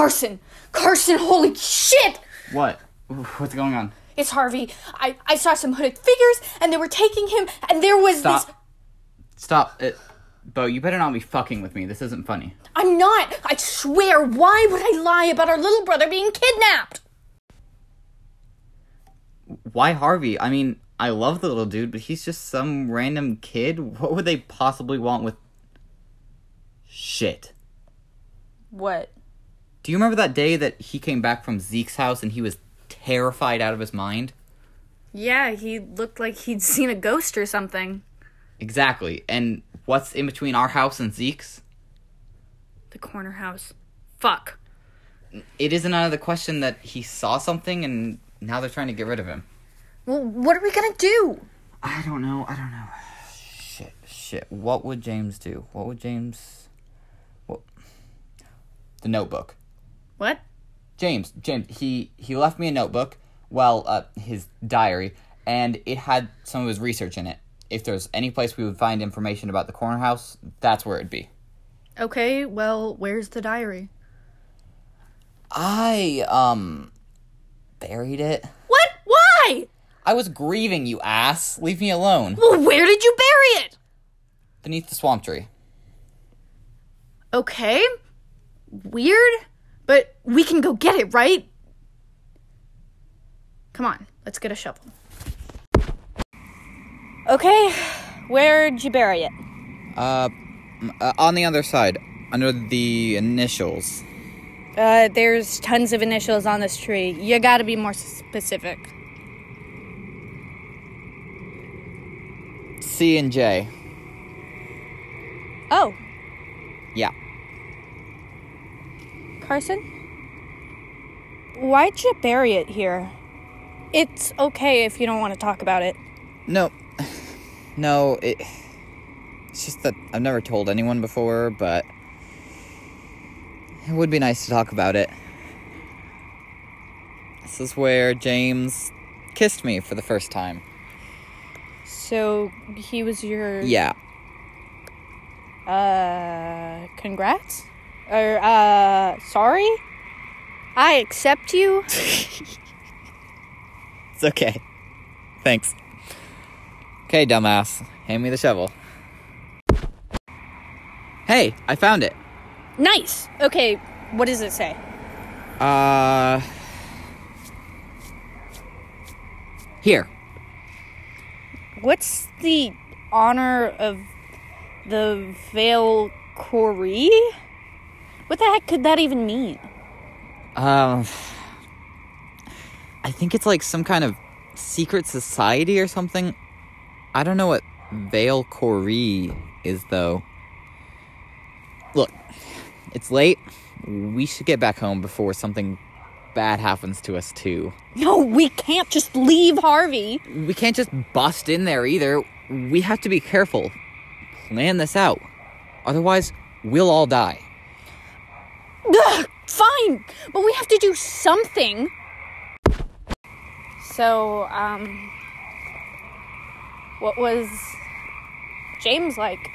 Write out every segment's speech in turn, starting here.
Carson! Carson, holy shit! What? What's going on? It's Harvey. I, I saw some hooded figures and they were taking him and there was Stop. this Stop it. Bo, you better not be fucking with me. This isn't funny. I'm not. I swear. Why would I lie about our little brother being kidnapped? Why Harvey? I mean, I love the little dude, but he's just some random kid. What would they possibly want with shit? What? Do you remember that day that he came back from Zeke's house and he was terrified out of his mind? Yeah, he looked like he'd seen a ghost or something. Exactly. And what's in between our house and Zeke's? The corner house. Fuck. It isn't out of the question that he saw something and now they're trying to get rid of him. Well, what are we gonna do? I don't know. I don't know. Shit. Shit. What would James do? What would James. What? The notebook. What? James. James. He he left me a notebook. Well, uh, his diary, and it had some of his research in it. If there's any place we would find information about the corner house, that's where it'd be. Okay, well, where's the diary? I um buried it. What? Why? I was grieving, you ass. Leave me alone. Well, where did you bury it? Beneath the swamp tree. Okay. Weird, but we can go get it, right? Come on, let's get a shovel. Okay, where'd you bury it? Uh, uh, on the other side, under the initials. Uh, there's tons of initials on this tree. You gotta be more specific. C and J. Oh, Yeah. Carson? Why'd you bury it here? It's okay if you don't want to talk about it. No, no. It. It's just that I've never told anyone before, but it would be nice to talk about it. This is where James kissed me for the first time. So, he was your. Yeah. Uh, congrats? Or, uh, sorry? I accept you? It's okay. Thanks. Okay, dumbass. Hand me the shovel. Hey, I found it. nice! Okay, what does it say? Uh. Here. What's the honor of the Vale Corrie? What the heck could that even mean? Um. I think it's like some kind of secret society or something. I don't know what Vale Corrie is, though. Look, it's late. We should get back home before something bad happens to us, too. No, we can't just leave Harvey. We can't just bust in there either. We have to be careful. Plan this out. Otherwise, we'll all die. Fine, but we have to do something. So, um, what was James like?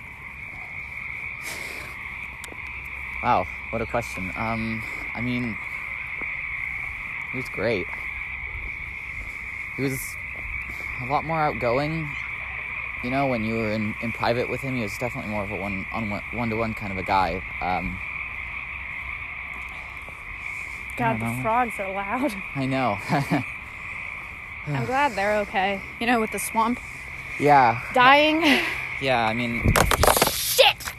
Wow, what a question. Um, I mean, he was great. He was a lot more outgoing. You know, when you were in, in private with him, he was definitely more of a one on one to one kind of a guy. Um, God, the frogs are loud. I know. I'm glad they're okay. You know, with the swamp yeah, dying. yeah. I mean, Shit!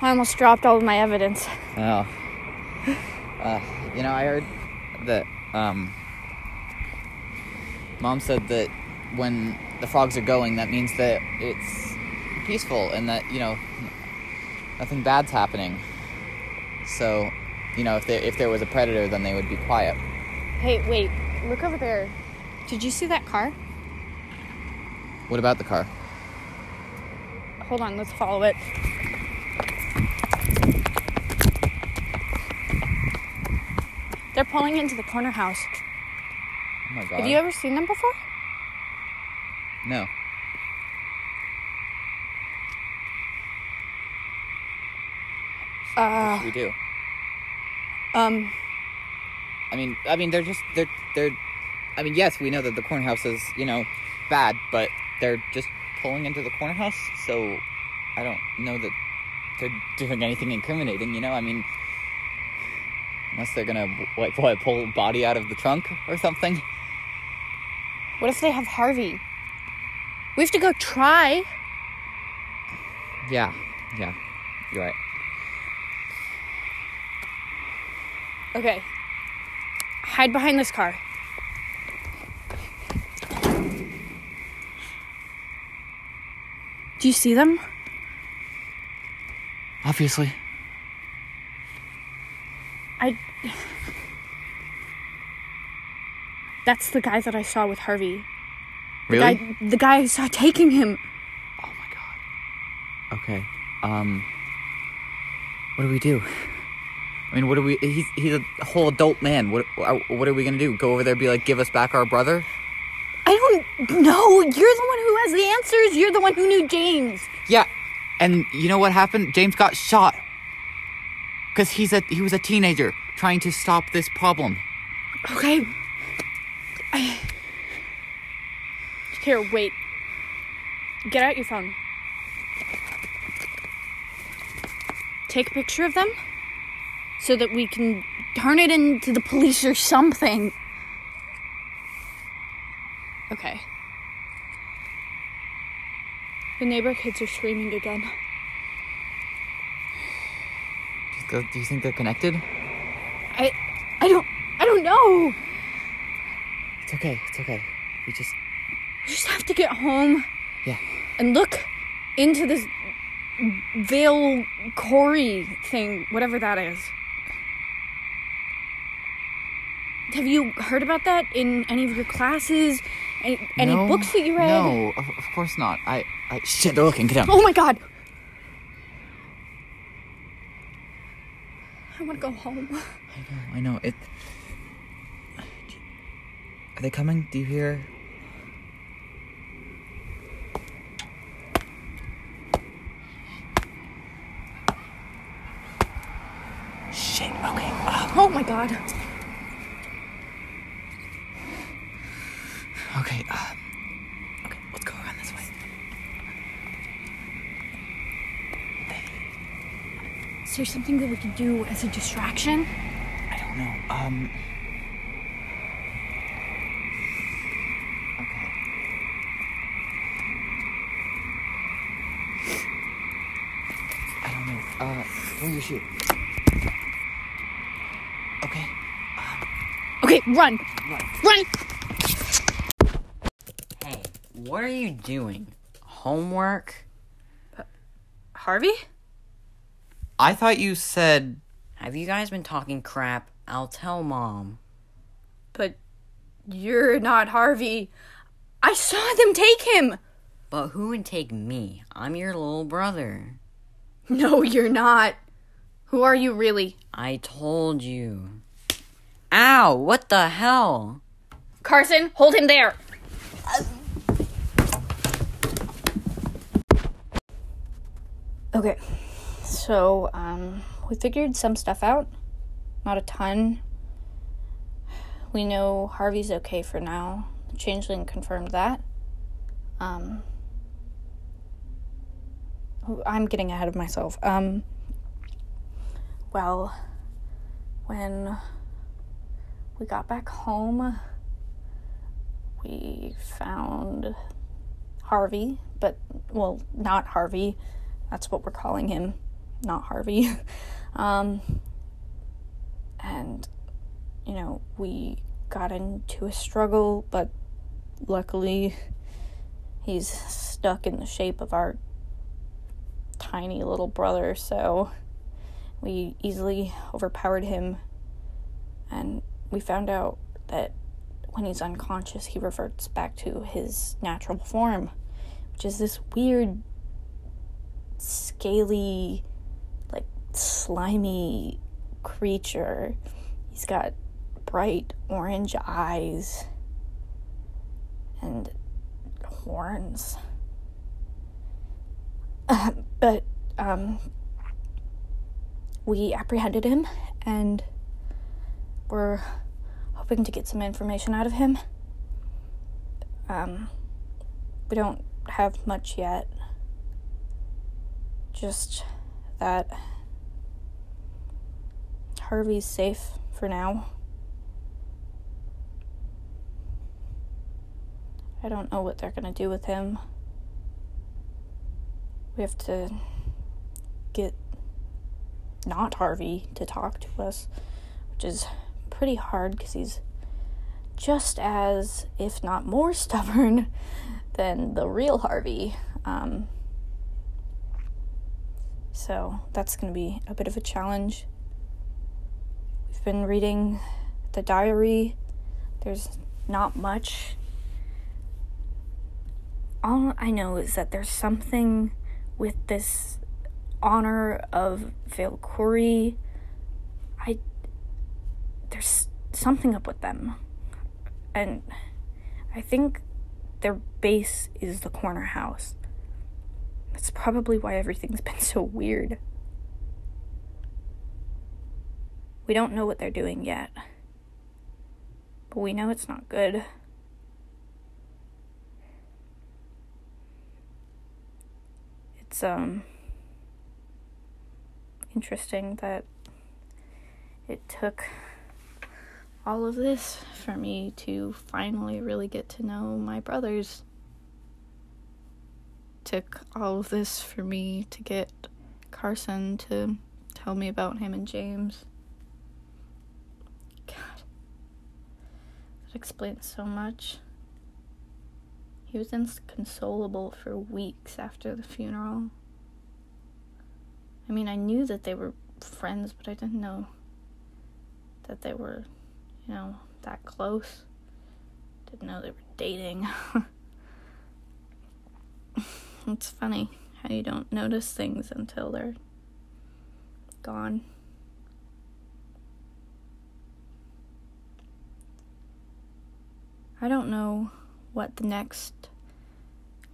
I almost dropped all of my evidence. Oh. Uh, you know, I heard that um, mom said that when the frogs are going, that means that it's peaceful and that you know nothing bad's happening. So, you know, if there if there was a predator, then they would be quiet. Hey, wait, look over there. Did you see that car? What about the car? Hold on, let's follow it. They're pulling into the corner house. Oh my god. Have you ever seen them before? No. Uh, we do? um, I mean, I mean, they're just they're they're. I mean, yes, we know that the corner house is you know bad, but they're just pulling into the corner house, so I don't know that they're doing anything incriminating. You know, I mean, unless they're gonna like what pull a body out of the trunk or something. what if they have Harvey? We have to go try. Yeah, yeah, you're right. Okay. Hide behind this car. Do you see them? Obviously. I. That's the guy that I saw with Harvey. The Really? Guy, the guy I saw taking him. Oh my god. Okay. Um. What do we do? I mean, what do we? He's he's a whole adult man. What uh, what are we gonna do? Go over there, and be like, give us back our brother? I don't know. You're the one who has the answers. You're the one who knew James. Yeah. And you know what happened? James got shot. Cause he's a he was a teenager trying to stop this problem. Okay. I... Here, wait. Get out your phone. Take a picture of them so that we can turn it into the police or something. Okay. The neighbor kids are screaming again. Do you think they're connected? I I don't I don't know. It's okay. It's okay. We just We just have to get home. yeah. and look into this veil Corey thing, whatever that is. Have you heard about that in any of your classes? Any, any No, books that you read? No, of, of course not. I I shit. They're looking. Get down. Oh my god! I want to go home. I know I know it. Are they coming? Do you hear? Shit. Okay. Uh, Oh my god. okay. Uh, okay. Let's go around this way. Is there something that we can do as a distraction? I don't know. Um. Okay. I don't know. Uh, where your shoe? Okay. Okay, run! Run. Run! Hey, what are you doing? Homework? Harvey? I thought you said. Have you guys been talking crap? I'll tell mom. But you're not Harvey. I saw them take him! But who would take me? I'm your little brother. No, you're not. Who are you really? I told you. Ow, what the hell? Carson, hold him there. Okay, so um, we figured some stuff out. Not a ton. We know Harvey's okay for now. The changeling confirmed that. Um, I'm getting ahead of myself. Um, well, when we got back home, we found Harvey, but well, not Harvey. That's what we're calling him, not Harvey. um, and you know, we got into a struggle, but luckily he's stuck in the shape of our tiny little brother, so we easily overpowered him and we found out that when he's unconscious, he reverts back to his natural form, which is this weird, scaly, slimy creature. He's got bright orange eyes and horns. but, um, we apprehended him and we're hoping to get some information out of him. Um, we don't have much yet. Just that Harvey's safe for now. I don't know what they're gonna do with him. We have to get not Harvey to talk to us, which is pretty hard because he's just as, if not more, stubborn than the real Harvey. Um, so that's going to be a bit of a challenge. We've been reading the diary. There's not much. All I know is that there's something with this honor of Valkyrie. I there's something up with them. And I think their base is the corner house. That's probably why everything's been so weird. We don't know what they're doing yet. But we know it's not good. It's um interesting that it took all of this for me to finally really get to know my brothers. Took all of this for me to get Carson to tell me about him and James. God. That explains so much. He was inconsolable for weeks after the funeral. I mean, I knew that they were friends, but I didn't know that they were, you know, that close. Didn't know they were dating. it's funny how you don't notice things until they're gone. I don't know what the next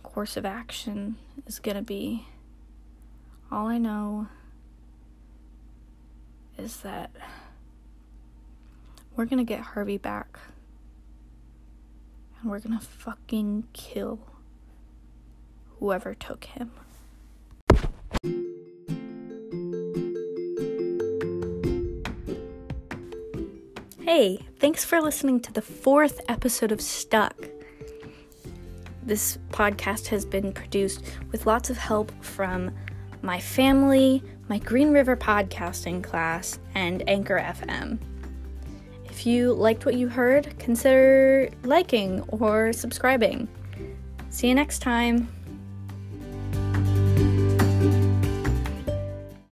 course of action is going to be. All I know is that we're going to get Harvey back. And we're going to fucking kill whoever took him. Hey, thanks for listening to the fourth episode of Stuck. This podcast has been produced with lots of help from my family, my Green River podcasting class, and Anchor FM. If you liked what you heard, consider liking or subscribing. See you next time.